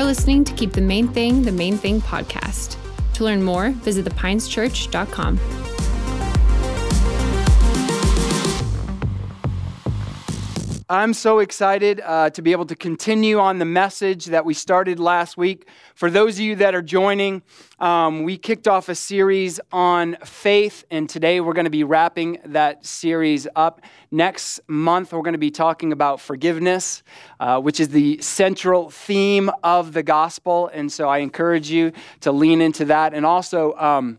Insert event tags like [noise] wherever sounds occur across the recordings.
You're listening to Keep the Main Thing the Main Thing podcast. To learn more, visit thepineschurch.com. I'm so excited uh, to be able to continue on the message that we started last week. For those of you that are joining, um, we kicked off a series on faith, and today we're going to be wrapping that series up. Next month, we're going to be talking about forgiveness, uh, which is the central theme of the gospel. And so I encourage you to lean into that. And also, um,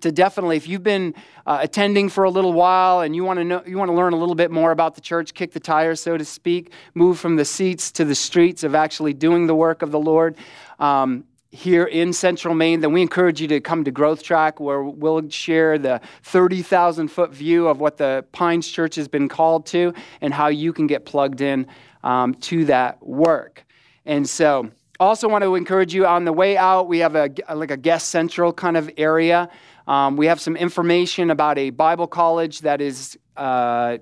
to definitely, if you've been uh, attending for a little while and you want to know, you want to learn a little bit more about the church, kick the tires, so to speak, move from the seats to the streets of actually doing the work of the Lord. Um, here in central Maine, then we encourage you to come to Growth Track where we'll share the 30,000 foot view of what the Pines Church has been called to and how you can get plugged in um, to that work. And so, also want to encourage you on the way out, we have a, like a guest central kind of area. Um, we have some information about a Bible college that is, uh,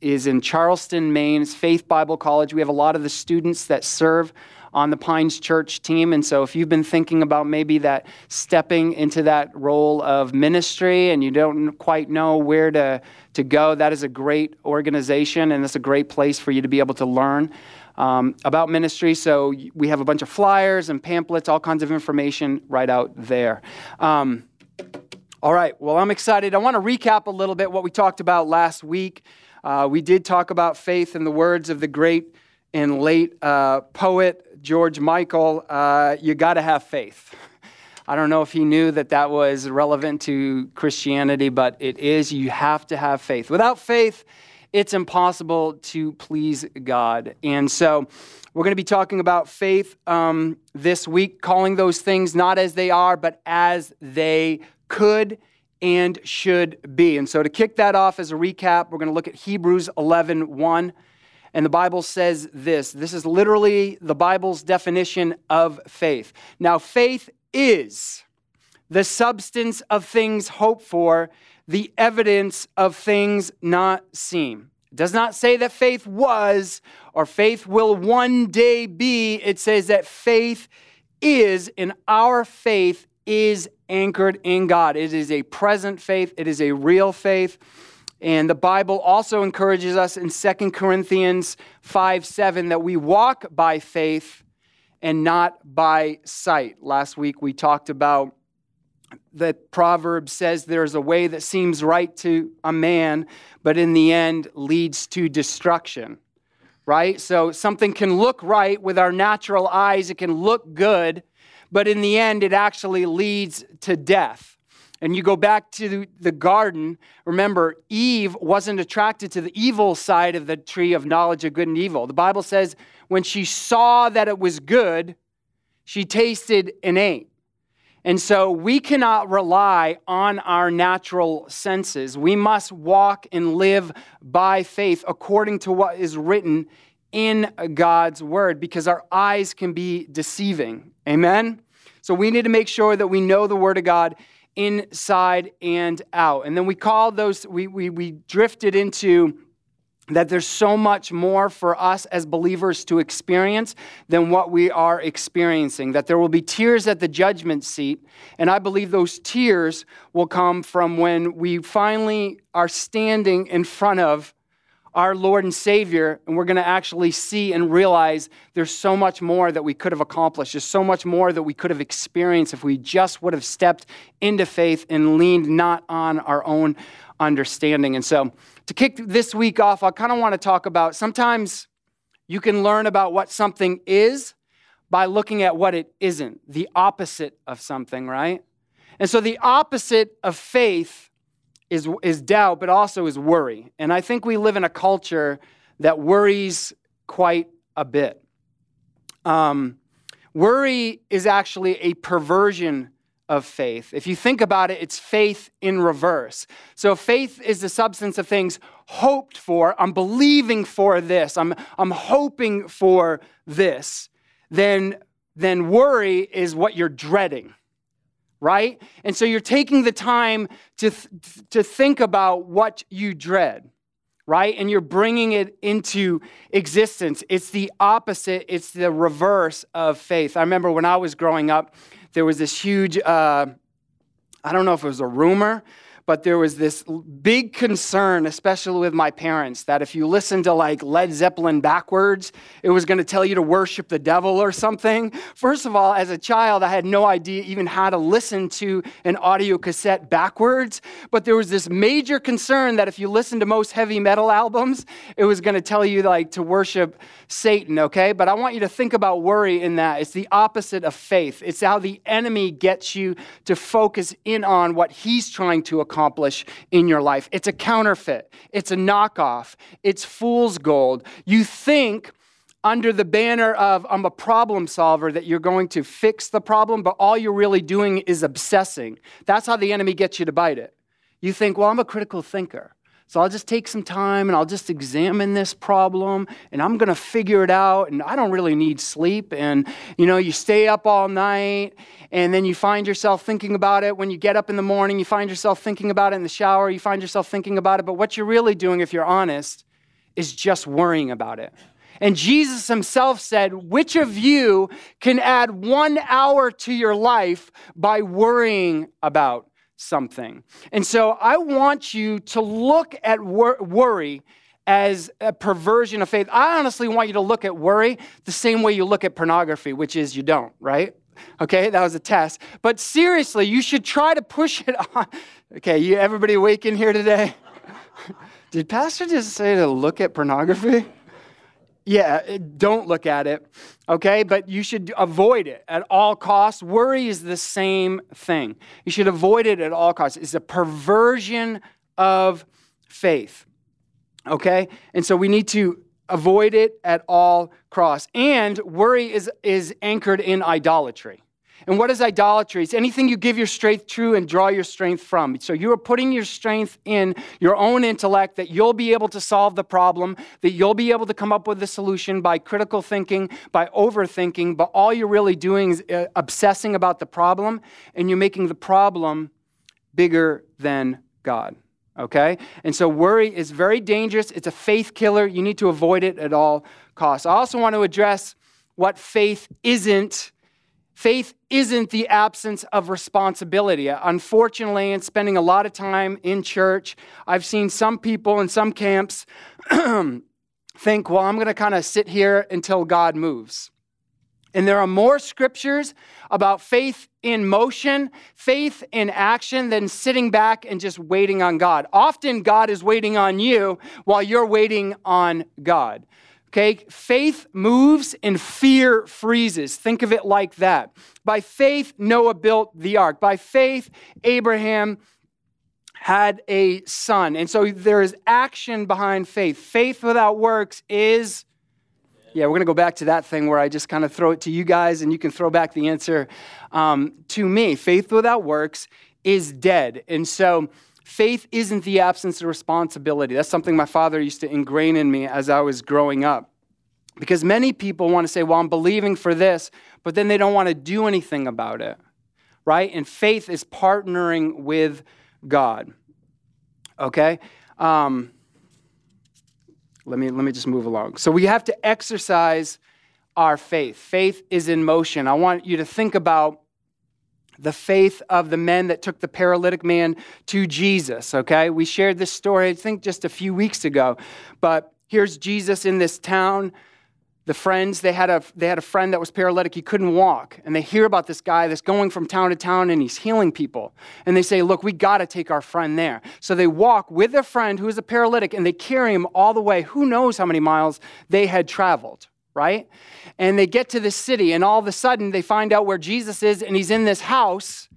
is in Charleston, Maine. It's Faith Bible College. We have a lot of the students that serve on the Pines Church team. And so if you've been thinking about maybe that stepping into that role of ministry and you don't quite know where to, to go, that is a great organization and it's a great place for you to be able to learn. Um, about ministry. So we have a bunch of flyers and pamphlets, all kinds of information right out there. Um, all right, well, I'm excited. I want to recap a little bit what we talked about last week. Uh, we did talk about faith in the words of the great and late uh, poet George Michael. Uh, you got to have faith. [laughs] I don't know if he knew that that was relevant to Christianity, but it is. You have to have faith. Without faith, it's impossible to please God. And so, we're going to be talking about faith um, this week, calling those things not as they are, but as they could and should be. And so to kick that off as a recap, we're going to look at Hebrews 11 1. And the Bible says this this is literally the Bible's definition of faith. Now, faith is the substance of things hoped for, the evidence of things not seen. It does not say that faith was or faith will one day be. It says that faith is, and our faith is anchored in God. It is a present faith, it is a real faith. And the Bible also encourages us in 2 Corinthians 5 7 that we walk by faith and not by sight. Last week we talked about that proverb says there's a way that seems right to a man, but in the end leads to destruction. Right? So something can look right with our natural eyes, it can look good, but in the end, it actually leads to death. And you go back to the garden, remember, Eve wasn't attracted to the evil side of the tree of knowledge of good and evil. The Bible says when she saw that it was good, she tasted and ate. And so we cannot rely on our natural senses. We must walk and live by faith according to what is written in God's word because our eyes can be deceiving. Amen? So we need to make sure that we know the Word of God inside and out. And then we call those, we, we, we drifted into that there's so much more for us as believers to experience than what we are experiencing. That there will be tears at the judgment seat, and I believe those tears will come from when we finally are standing in front of our Lord and Savior, and we're going to actually see and realize there's so much more that we could have accomplished. There's so much more that we could have experienced if we just would have stepped into faith and leaned not on our own understanding. And so, to kick this week off, I kind of want to talk about sometimes you can learn about what something is by looking at what it isn't, the opposite of something, right? And so, the opposite of faith is, is doubt, but also is worry. And I think we live in a culture that worries quite a bit. Um, worry is actually a perversion of faith. If you think about it, it's faith in reverse. So faith is the substance of things hoped for. I'm believing for this. I'm, I'm hoping for this. Then, then worry is what you're dreading right? And so you're taking the time to, th- to think about what you dread. right? And you're bringing it into existence. It's the opposite, it's the reverse of faith. I remember when I was growing up, there was this huge, uh, I don't know if it was a rumor, but there was this big concern, especially with my parents, that if you listen to like Led Zeppelin backwards, it was going to tell you to worship the devil or something. First of all, as a child, I had no idea even how to listen to an audio cassette backwards, but there was this major concern that if you listen to most heavy metal albums, it was going to tell you like to worship Satan, okay? But I want you to think about worry in that. It's the opposite of faith. It's how the enemy gets you to focus in on what he's trying to accomplish accomplish in your life. It's a counterfeit, it's a knockoff, it's fool's gold. You think under the banner of I'm a problem solver that you're going to fix the problem, but all you're really doing is obsessing. That's how the enemy gets you to bite it. You think, well, I'm a critical thinker. So I'll just take some time and I'll just examine this problem and I'm going to figure it out and I don't really need sleep and you know you stay up all night and then you find yourself thinking about it when you get up in the morning you find yourself thinking about it in the shower you find yourself thinking about it but what you're really doing if you're honest is just worrying about it. And Jesus himself said, Which of you can add one hour to your life by worrying about something. And so I want you to look at wor- worry as a perversion of faith. I honestly want you to look at worry the same way you look at pornography, which is you don't, right? Okay, that was a test. But seriously, you should try to push it on. [laughs] Okay, you everybody awake in here today? [laughs] Did Pastor just say to look at pornography? Yeah, uh, don't look at it, okay? But you should avoid it at all costs. Worry is the same thing. You should avoid it at all costs. It's a perversion of faith, okay? And so we need to avoid it at all costs. And worry is, is anchored in idolatry. And what is idolatry? It's anything you give your strength to and draw your strength from. So you are putting your strength in your own intellect that you'll be able to solve the problem, that you'll be able to come up with the solution by critical thinking, by overthinking, but all you're really doing is uh, obsessing about the problem and you're making the problem bigger than God. Okay? And so worry is very dangerous. It's a faith killer. You need to avoid it at all costs. I also want to address what faith isn't Faith isn't the absence of responsibility. Unfortunately, in spending a lot of time in church, I've seen some people in some camps [clears throat] think, well, I'm going to kind of sit here until God moves. And there are more scriptures about faith in motion, faith in action, than sitting back and just waiting on God. Often, God is waiting on you while you're waiting on God. Okay, faith moves and fear freezes. Think of it like that. By faith, Noah built the ark. By faith, Abraham had a son. And so there is action behind faith. Faith without works is, yeah, we're going to go back to that thing where I just kind of throw it to you guys and you can throw back the answer um, to me. Faith without works is dead. And so, Faith isn't the absence of responsibility. That's something my father used to ingrain in me as I was growing up. Because many people want to say, well, I'm believing for this, but then they don't want to do anything about it, right? And faith is partnering with God. Okay? Um, let, me, let me just move along. So we have to exercise our faith. Faith is in motion. I want you to think about the faith of the men that took the paralytic man to Jesus, okay? We shared this story, I think, just a few weeks ago. But here's Jesus in this town. The friends, they had, a, they had a friend that was paralytic. He couldn't walk. And they hear about this guy that's going from town to town and he's healing people. And they say, Look, we got to take our friend there. So they walk with their friend who is a paralytic and they carry him all the way. Who knows how many miles they had traveled, right? And they get to this city, and all of a sudden they find out where Jesus is, and he's in this house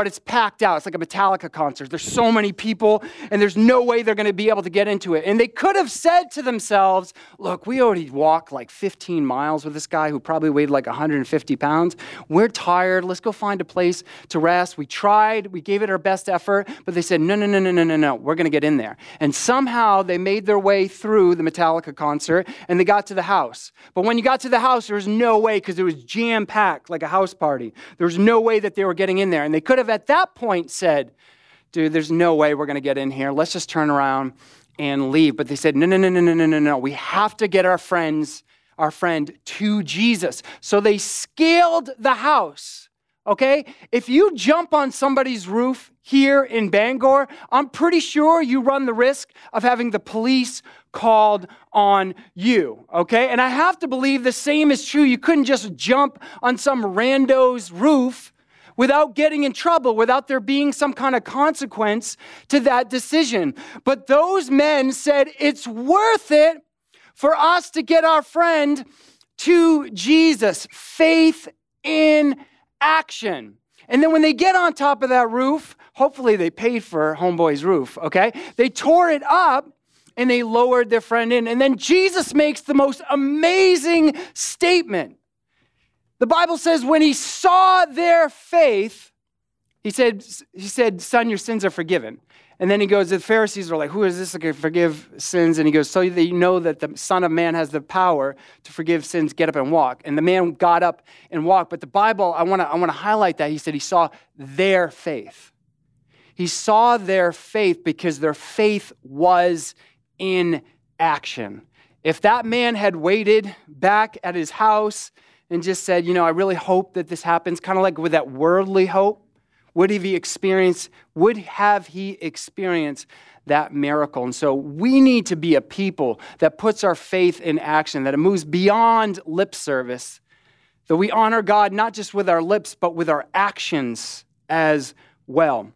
but it's packed out. It's like a Metallica concert. There's so many people, and there's no way they're going to be able to get into it. And they could have said to themselves, Look, we already walked like 15 miles with this guy who probably weighed like 150 pounds. We're tired. Let's go find a place to rest. We tried, we gave it our best effort, but they said, No, no, no, no, no, no, no. We're going to get in there. And somehow they made their way through the Metallica concert and they got to the house. But when you got to the house, there was no way because it was jam packed like a house party. There was no way that they were getting in there. And they could have at that point said, dude, there's no way we're going to get in here. Let's just turn around and leave. But they said, no, no, no, no, no, no, no, no. We have to get our friends, our friend to Jesus. So they scaled the house. Okay? If you jump on somebody's roof here in Bangor, I'm pretty sure you run the risk of having the police called on you. Okay? And I have to believe the same is true. You couldn't just jump on some rando's roof without getting in trouble, without there being some kind of consequence to that decision. But those men said, it's worth it for us to get our friend to Jesus. Faith in action. And then when they get on top of that roof, hopefully they paid for Homeboy's roof, okay? They tore it up and they lowered their friend in. And then Jesus makes the most amazing statement. The Bible says when he saw their faith, he said, he said, Son, your sins are forgiven. And then he goes, the Pharisees are like, Who is this that can forgive sins? And he goes, So that you know that the Son of Man has the power to forgive sins, get up and walk. And the man got up and walked. But the Bible, I wanna, I wanna highlight that. He said he saw their faith. He saw their faith because their faith was in action. If that man had waited back at his house and just said, you know, I really hope that this happens, kind of like with that worldly hope, would he experience, would have he experienced that miracle? And so we need to be a people that puts our faith in action, that it moves beyond lip service, that we honor God not just with our lips, but with our actions as well.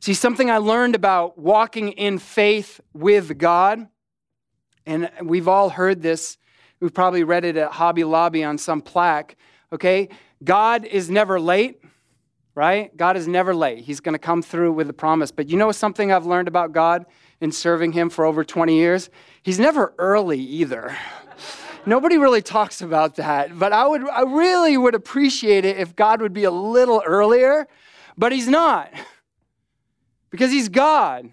See, something I learned about walking in faith with God, and we've all heard this We've probably read it at Hobby Lobby on some plaque. Okay? God is never late, right? God is never late. He's going to come through with a promise. But you know something I've learned about God in serving Him for over 20 years? He's never early either. [laughs] Nobody really talks about that, but I would I really would appreciate it if God would be a little earlier, but he's not. [laughs] Because he's God.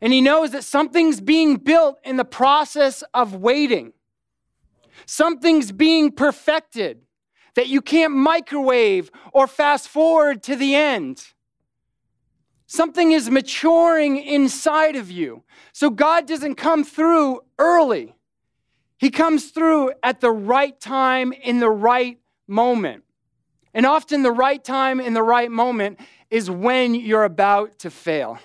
And he knows that something's being built in the process of waiting. Something's being perfected that you can't microwave or fast forward to the end. Something is maturing inside of you. So God doesn't come through early, He comes through at the right time in the right moment. And often the right time in the right moment is when you're about to fail,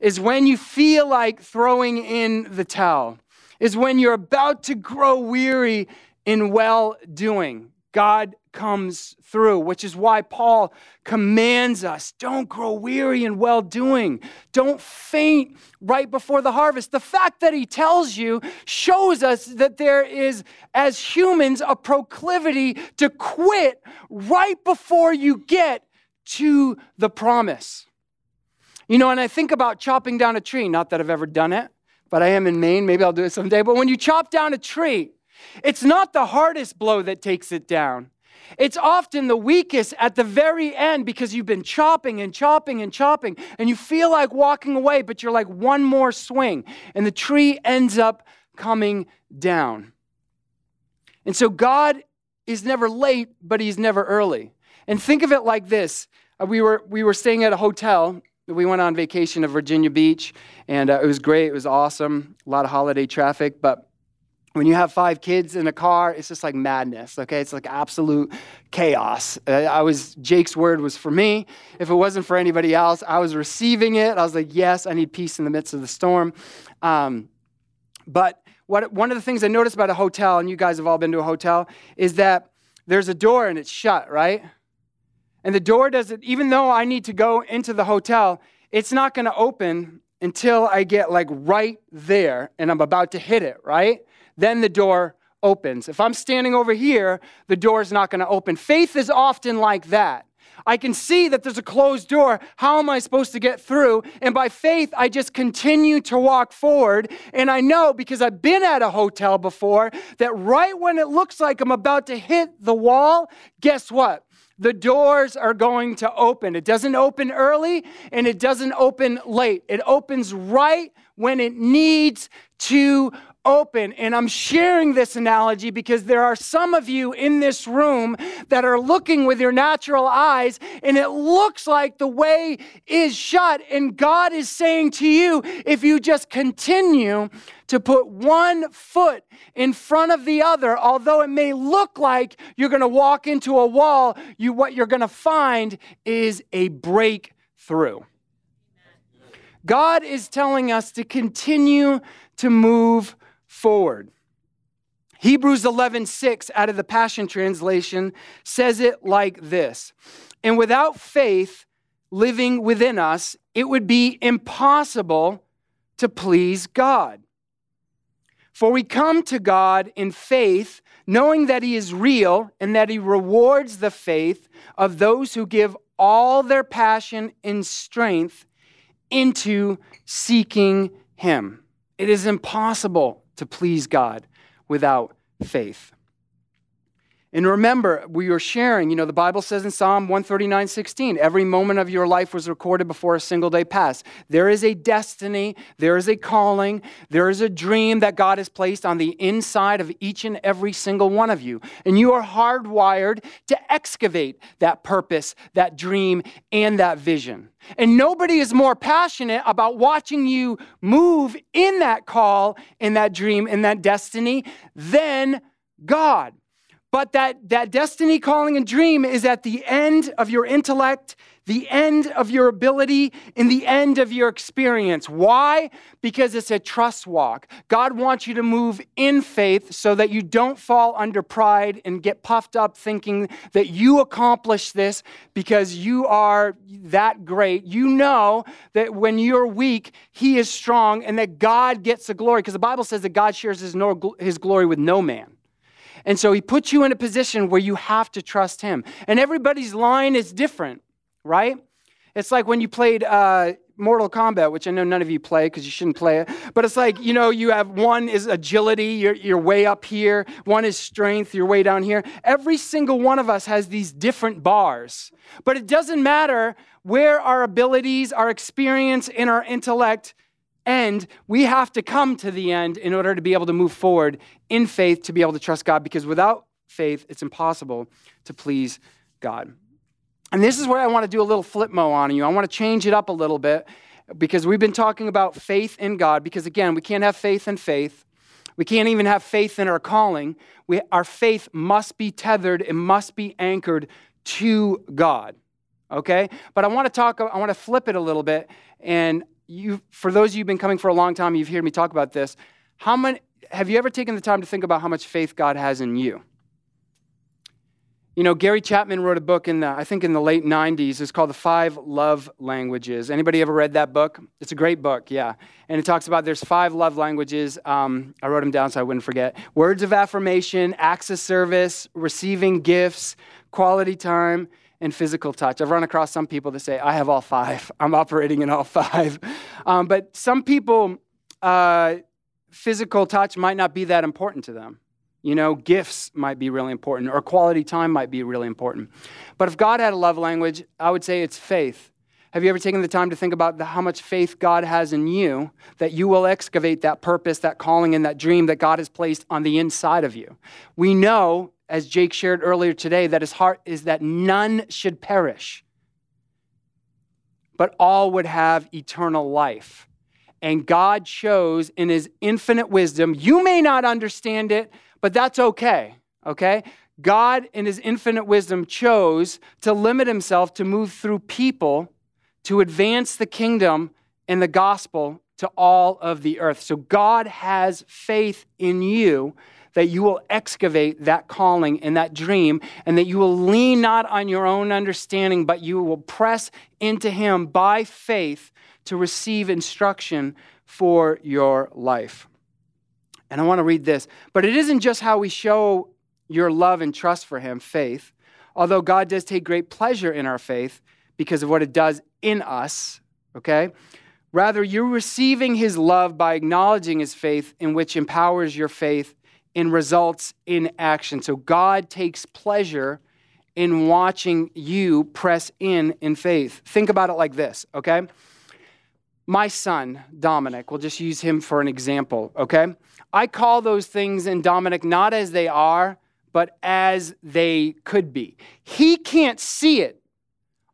is when you feel like throwing in the towel is when you're about to grow weary in well doing. God comes through, which is why Paul commands us don't grow weary in well doing. Don't faint right before the harvest. The fact that he tells you shows us that there is, as humans, a proclivity to quit right before you get to the promise. You know, and I think about chopping down a tree, not that I've ever done it but I am in Maine. Maybe I'll do it someday. But when you chop down a tree, it's not the hardest blow that takes it down. It's often the weakest at the very end because you've been chopping and chopping and chopping, and you feel like walking away, but you're like one more swing, and the tree ends up coming down. And so God is never late, but He's never early. And think of it like this uh, we were, we were staying at a hotel we went on vacation to Virginia Beach, and uh, it was great. It was awesome. A lot of holiday traffic, but when you have five kids in a car, it's just like madness. Okay, it's like absolute chaos. Uh, I was Jake's word was for me. If it wasn't for anybody else, I was receiving it. I was like, yes, I need peace in the midst of the storm. Um, but what one of the things I noticed about a hotel, and you guys have all been to a hotel, is that there's a door and it's shut, right? And the door doesn't, even though I need to go into the hotel, it's not going to open until I get like right there and I'm about to hit it, right? Then the door opens. If I'm standing over here, the door is not going to open. Faith is often like that. I can see that there's a closed door. How am I supposed to get through? And by faith, I just continue to walk forward. And I know because I've been at a hotel before that right when it looks like I'm about to hit the wall, guess what? the doors are going to open. It doesn't open early and it doesn't open late. It opens right when it needs to open. And I'm sharing this analogy because there are some of you in this room that are looking with your natural eyes and it looks like the way is shut. And God is saying to you, if you just continue to put one foot in front of the other, although it may look like you're going to walk into a wall, you, what you're going to find is a breakthrough. God is telling us to continue to move forward. Hebrews 11:6 out of the Passion translation says it like this. And without faith living within us, it would be impossible to please God. For we come to God in faith, knowing that He is real and that He rewards the faith of those who give all their passion and strength into seeking Him. It is impossible to please God without faith. And remember, we were sharing, you know, the Bible says in Psalm 139 16, every moment of your life was recorded before a single day passed. There is a destiny, there is a calling, there is a dream that God has placed on the inside of each and every single one of you. And you are hardwired to excavate that purpose, that dream, and that vision. And nobody is more passionate about watching you move in that call, in that dream, in that destiny than God. But that, that destiny, calling, and dream is at the end of your intellect, the end of your ability, and the end of your experience. Why? Because it's a trust walk. God wants you to move in faith so that you don't fall under pride and get puffed up thinking that you accomplish this because you are that great. You know that when you're weak, He is strong and that God gets the glory because the Bible says that God shares His, no, his glory with no man. And so he puts you in a position where you have to trust him. And everybody's line is different, right? It's like when you played uh, Mortal Kombat, which I know none of you play because you shouldn't play it. But it's like, you know, you have one is agility, you're, you're way up here. One is strength, you're way down here. Every single one of us has these different bars. But it doesn't matter where our abilities, our experience, and our intellect end, we have to come to the end in order to be able to move forward in faith to be able to trust God because without faith, it's impossible to please God. And this is where I want to do a little flip mo on you. I want to change it up a little bit because we've been talking about faith in God because, again, we can't have faith in faith. We can't even have faith in our calling. We, our faith must be tethered, it must be anchored to God. Okay? But I want to talk, I want to flip it a little bit and you, for those of you who've been coming for a long time, you've heard me talk about this. How many, have you ever taken the time to think about how much faith God has in you? You know, Gary Chapman wrote a book in the, I think in the late 90s. It's called The Five Love Languages. Anybody ever read that book? It's a great book, yeah. And it talks about there's five love languages. Um, I wrote them down so I wouldn't forget. Words of affirmation, acts of service, receiving gifts, quality time, and physical touch. I've run across some people that say, I have all five. [laughs] I'm operating in all five. [laughs] Um, but some people, uh, physical touch might not be that important to them. You know, gifts might be really important, or quality time might be really important. But if God had a love language, I would say it's faith. Have you ever taken the time to think about the, how much faith God has in you that you will excavate that purpose, that calling, and that dream that God has placed on the inside of you? We know as Jake shared earlier today, that his heart is that none should perish, but all would have eternal life. And God chose in his infinite wisdom, you may not understand it, but that's okay, okay? God, in his infinite wisdom, chose to limit himself to move through people to advance the kingdom and the gospel to all of the earth. So God has faith in you that you will excavate that calling and that dream, and that you will lean not on your own understanding, but you will press into Him by faith to receive instruction for your life. And I want to read this. But it isn't just how we show your love and trust for Him, faith, although God does take great pleasure in our faith because of what it does in us, okay? Rather, you're receiving His love by acknowledging His faith, in which empowers your faith and results in action. So God takes pleasure in watching you press in in faith. Think about it like this, okay? my son, Dominic, we'll just use him for an example, okay? I call those things in Dominic not as they are, but as they could be. He can't see it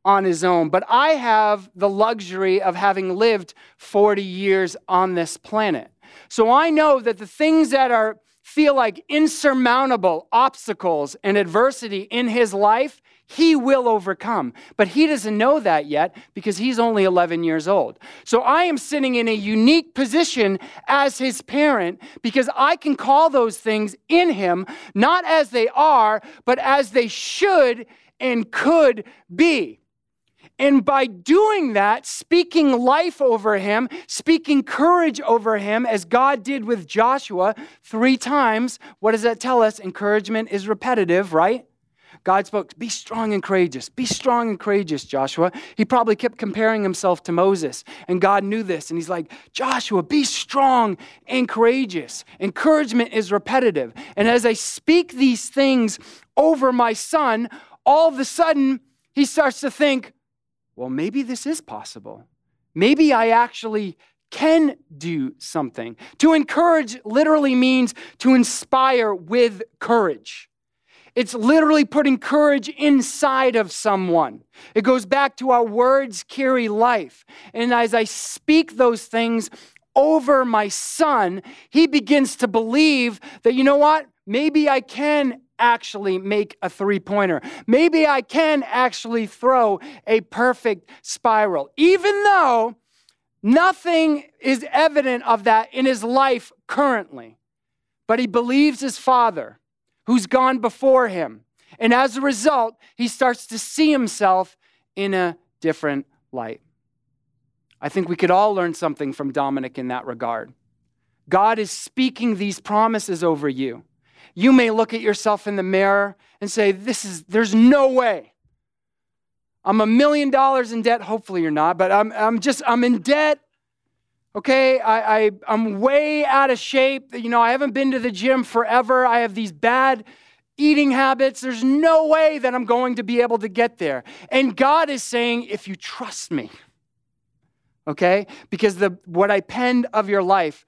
on his own, but I have the luxury of having lived 40 years on this planet. So I know that the things that are feel like insurmountable obstacles and adversity in his life, he will overcome. But he doesn't know that yet because he's only 11 years old. So I am sitting in a unique position as his parent because I can call those things in him not as they are, but as they should and could be. And by doing that, speaking life over him, speaking courage over him, as God did with Joshua three times, what does that tell us? Encouragement is repetitive, right? God spoke, Be strong and courageous. Be strong and courageous, Joshua. He probably kept comparing himself to Moses, and God knew this. And he's like, Joshua, be strong and courageous. Encouragement is repetitive. And as I speak these things over my son, all of a sudden, he starts to think, well, maybe this is possible. Maybe I actually can do something. To encourage literally means to inspire with courage. It's literally putting courage inside of someone. It goes back to our words carry life. And as I speak those things over my son, he begins to believe that, you know what? Maybe I can actually make a three pointer. Maybe I can actually throw a perfect spiral, even though nothing is evident of that in his life currently. But he believes his father, who's gone before him. And as a result, he starts to see himself in a different light. I think we could all learn something from Dominic in that regard. God is speaking these promises over you. You may look at yourself in the mirror and say, This is, there's no way. I'm a million dollars in debt. Hopefully you're not, but I'm, I'm just, I'm in debt. Okay, I, I, I'm way out of shape. You know, I haven't been to the gym forever. I have these bad eating habits. There's no way that I'm going to be able to get there. And God is saying, if you trust me, okay, because the, what I penned of your life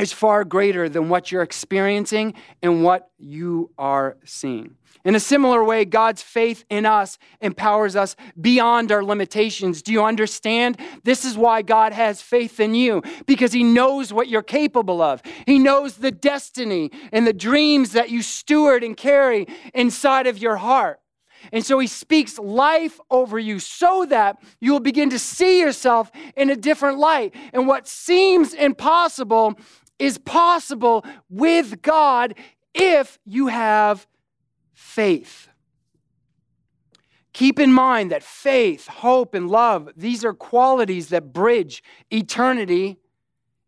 is far greater than what you're experiencing and what you are seeing. In a similar way, God's faith in us empowers us beyond our limitations. Do you understand? This is why God has faith in you, because He knows what you're capable of. He knows the destiny and the dreams that you steward and carry inside of your heart. And so he speaks life over you so that you will begin to see yourself in a different light. And what seems impossible is possible with God if you have faith. Keep in mind that faith, hope, and love, these are qualities that bridge eternity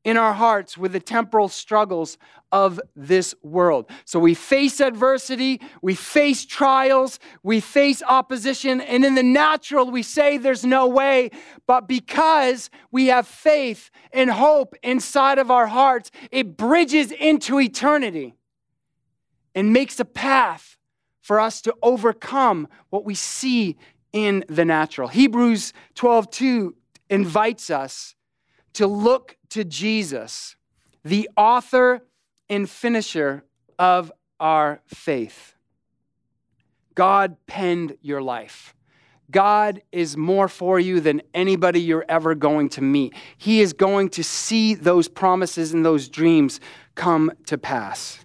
in our hearts with the temporal struggles of this world. So we face adversity, we face trials, we face opposition, and in the natural, we say there's no way. But because we have faith and hope inside of our hearts, it bridges into eternity and makes a path for us to overcome what we see in the natural. Hebrews 12 2 invites us to look to Jesus, the author and finisher of our faith. God penned your life. God is more for you than anybody you're ever going to meet. He is going to see those promises and those dreams come to pass.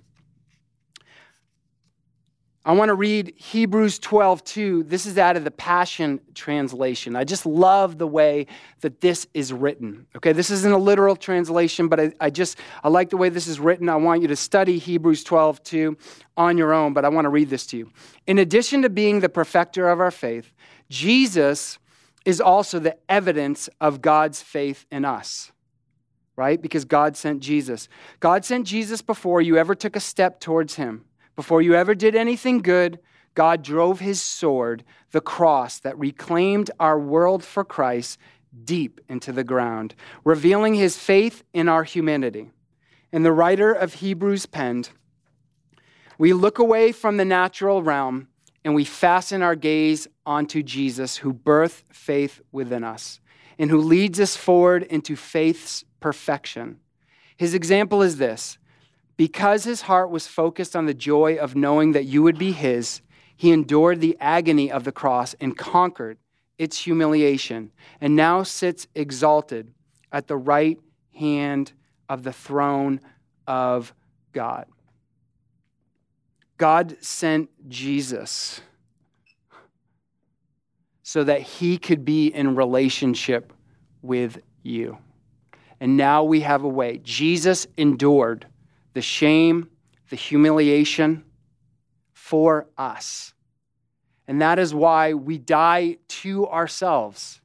I want to read Hebrews 12, 2. This is out of the Passion Translation. I just love the way that this is written. Okay, this isn't a literal translation, but I, I just, I like the way this is written. I want you to study Hebrews 12, 2 on your own, but I want to read this to you. In addition to being the perfecter of our faith, Jesus is also the evidence of God's faith in us right? Because God sent Jesus. God sent Jesus before you ever took a step towards Him. Before you ever did anything good, God drove his sword, the cross that reclaimed our world for Christ, deep into the ground, revealing his faith in our humanity. And the writer of Hebrews penned, We look away from the natural realm and we fasten our gaze onto Jesus, who birthed faith within us and who leads us forward into faith's perfection. His example is this because his heart was focused on the joy of knowing that you would be his, he endured the agony of the cross and conquered its humiliation, and now sits exalted at the right hand of the throne of God. God sent Jesus so that he could be in relationship with you. And now we have a way. Jesus endured the shame, the humiliation for us. And that is why we die to ourselves.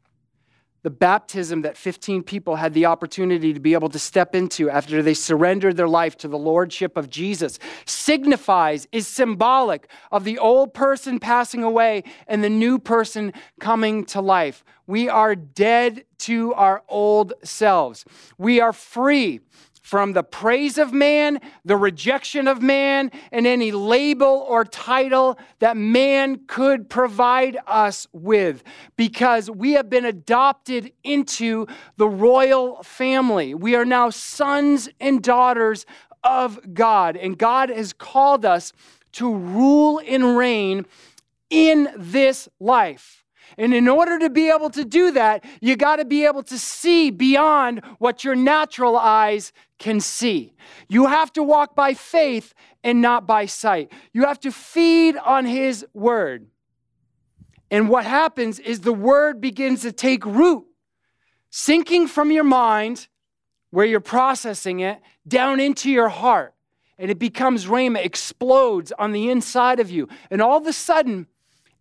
The baptism that 15 people had the opportunity to be able to step into after they surrendered their life to the Lordship of Jesus signifies, is symbolic of the old person passing away and the new person coming to life. We are dead to our old selves. We are free from the praise of man, the rejection of man, and any label or title that man could provide us with, because we have been adopted into the royal family. We are now sons and daughters of God, and God has called us to rule and reign in this life. And in order to be able to do that, you got to be able to see beyond what your natural eyes can see. You have to walk by faith and not by sight. You have to feed on His word. And what happens is the word begins to take root, sinking from your mind, where you're processing it, down into your heart. And it becomes rhema, explodes on the inside of you. And all of a sudden,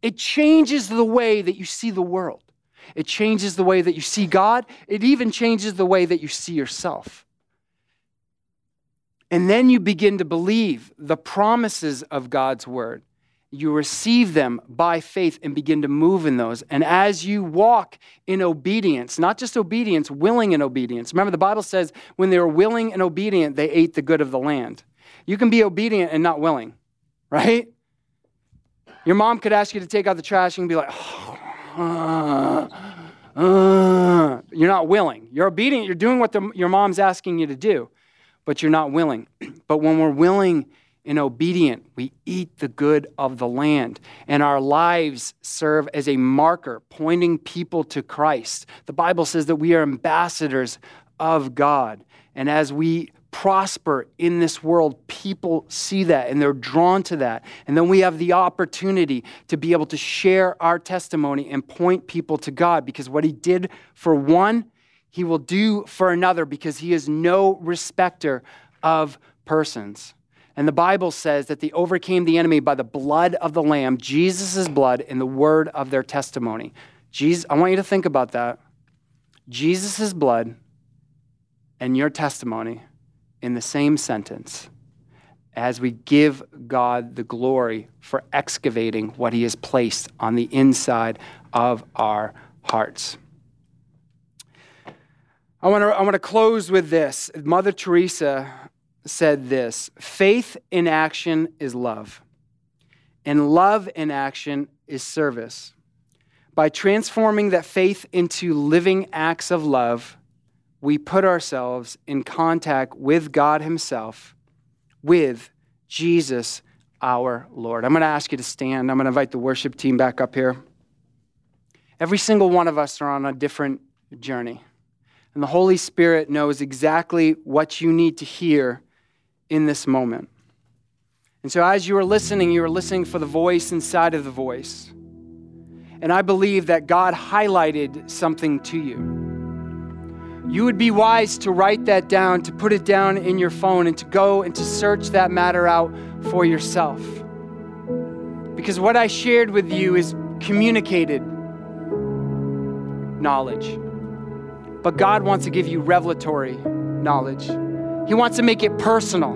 it changes the way that you see the world. It changes the way that you see God. It even changes the way that you see yourself. And then you begin to believe the promises of God's word. You receive them by faith and begin to move in those. And as you walk in obedience, not just obedience, willing in obedience. Remember, the Bible says when they were willing and obedient, they ate the good of the land. You can be obedient and not willing, right? Your mom could ask you to take out the trash and be like, uh, uh. you're not willing. You're obedient. You're doing what the, your mom's asking you to do, but you're not willing. [clears throat] But when we're willing and obedient, we eat the good of the land. And our lives serve as a marker pointing people to Christ. The Bible says that we are ambassadors of God. And as we prosper in this world, people see that and they're drawn to that. And then we have the opportunity to be able to share our testimony and point people to God because what He did for one, He will do for another because He is no respecter of persons. And the Bible says that they overcame the enemy by the blood of the Lamb, Jesus' blood, and the word of their testimony. Jesus, I want you to think about that. Jesus' blood and your testimony in the same sentence as we give God the glory for excavating what He has placed on the inside of our hearts. I want to I want to close with this. Mother Teresa said this faith in action is love, and love in action is service. By transforming that faith into living acts of love, we put ourselves in contact with God Himself, with Jesus our Lord. I'm going to ask you to stand. I'm going to invite the worship team back up here. Every single one of us are on a different journey. And the Holy Spirit knows exactly what you need to hear in this moment. And so, as you are listening, you are listening for the voice inside of the voice. And I believe that God highlighted something to you you would be wise to write that down, to put it down in your phone, and to go and to search that matter out for yourself. Because what I shared with you is communicated knowledge. But God wants to give you revelatory knowledge. He wants to make it personal.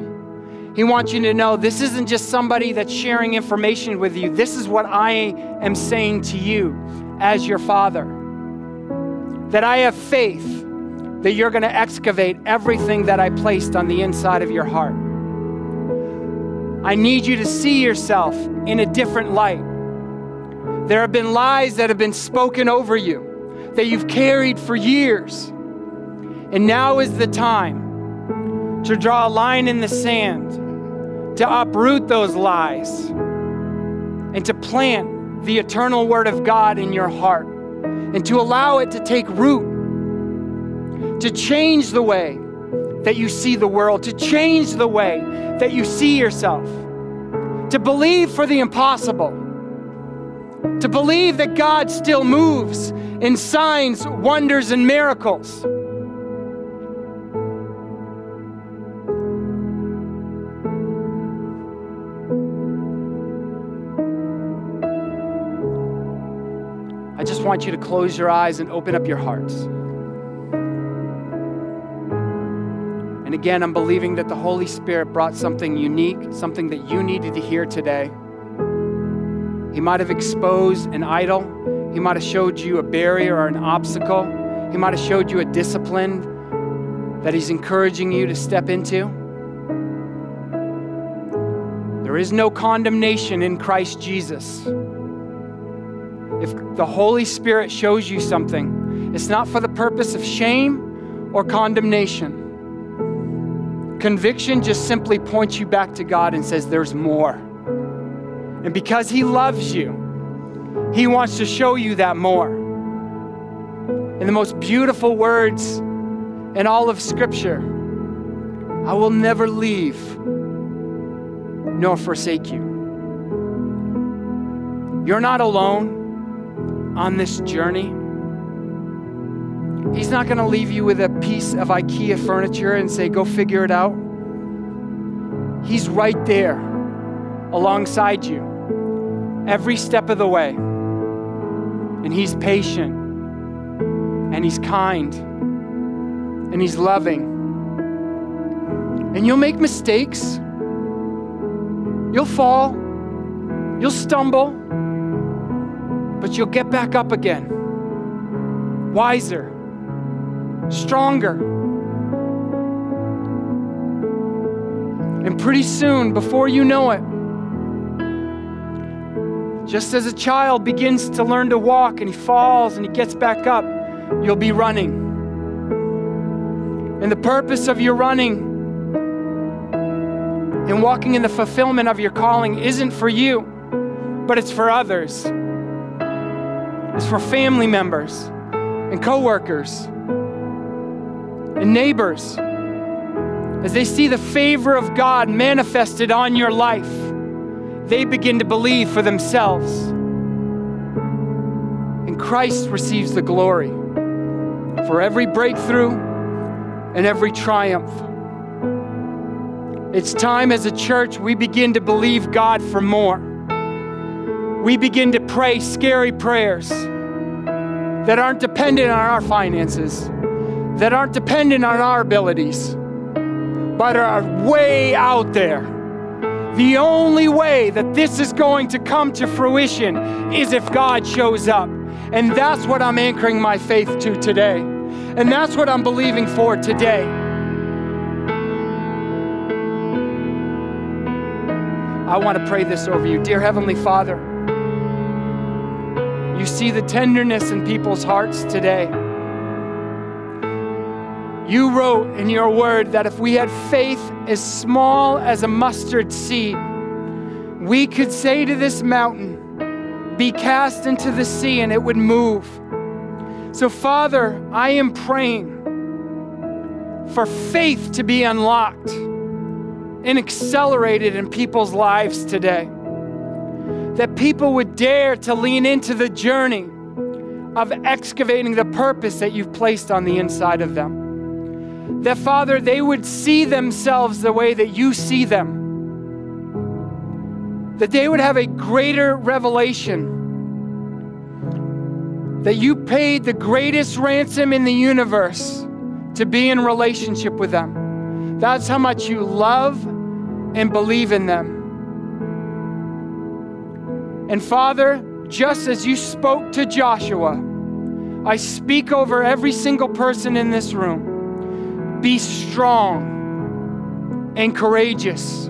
He wants you to know this isn't just somebody that's sharing information with you. This is what I am saying to you as your father. That I have faith that you're going to excavate everything that I placed on the inside of your heart. I need you to see yourself in a different light. There have been lies that have been spoken over you that you've carried for years. And now is the time to draw a line in the sand, to uproot those lies, and to plant the eternal Word of God in your heart, and to allow it to take root, to change the way that you see the world, to change the way that you see yourself, to believe for the impossible, to believe that God still moves in signs, wonders, and miracles. I just want you to close your eyes and open up your hearts. And again, I'm believing that the Holy Spirit brought something unique, something that you needed to hear today. He might have exposed an idol, He might have showed you a barrier or an obstacle, He might have showed you a discipline that He's encouraging you to step into. There is no condemnation in Christ Jesus. If the Holy Spirit shows you something, it's not for the purpose of shame or condemnation. Conviction just simply points you back to God and says, There's more. And because He loves you, He wants to show you that more. In the most beautiful words in all of Scripture, I will never leave nor forsake you. You're not alone on this journey. He's not going to leave you with a piece of IKEA furniture and say, go figure it out. He's right there alongside you every step of the way. And He's patient, and He's kind, and He's loving. And you'll make mistakes, you'll fall, you'll stumble, but you'll get back up again, wiser stronger. And pretty soon, before you know it, just as a child begins to learn to walk and he falls and he gets back up, you'll be running. And the purpose of your running and walking in the fulfillment of your calling isn't for you, but it's for others. It's for family members and coworkers and neighbors, as they see the favor of God manifested on your life, they begin to believe for themselves. And Christ receives the glory for every breakthrough and every triumph. It's time as a church we begin to believe God for more. We begin to pray scary prayers that aren't dependent on our finances that aren't dependent on our abilities, but are way out there. The only way that this is going to come to fruition is if God shows up. And that's what I'm anchoring my faith to today. And that's what I'm believing for today. I want to pray this over you. Dear Heavenly Father, you see the tenderness in people's hearts today. You wrote in your word that if we had faith as small as a mustard seed, we could say to this mountain, Be cast into the sea, and it would move. So, Father, I am praying for faith to be unlocked and accelerated in people's lives today. That people would dare to lean into the journey of excavating the purpose that you've placed on the inside of them that, Father, they would see themselves the way that you see them. That they would have a greater revelation that you paid the greatest ransom in the universe to be in relationship with them. That's how much you love and believe in them. And Father, just as you spoke to Joshua, I speak over every single person in this room be strong and courageous.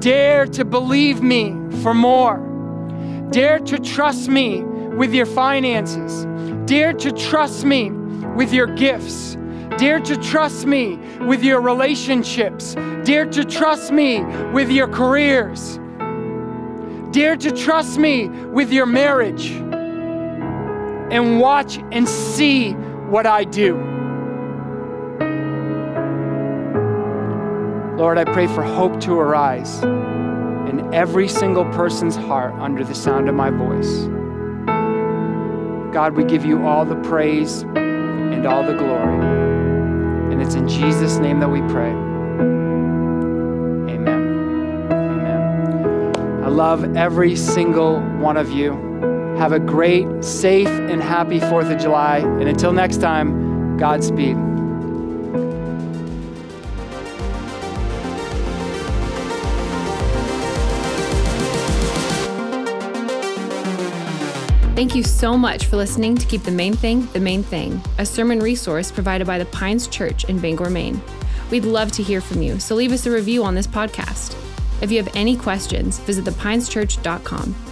Dare to believe me for more. Dare to trust me with your finances. Dare to trust me with your gifts. Dare to trust me with your relationships. Dare to trust me with your careers. Dare to trust me with your marriage. And watch and see what I do. Lord, I pray for hope to arise in every single person's heart under the sound of my voice. God, we give you all the praise and all the glory. And it's in Jesus' name that we pray. Amen. Amen. I love every single one of you. Have a great, safe, and happy 4th of July. And until next time, Godspeed. Thank you so much for listening to Keep the Main Thing the Main Thing, a sermon resource provided by the Pines Church in Bangor, Maine. We'd love to hear from you, so leave us a review on this podcast. If you have any questions, visit thepineschurch.com.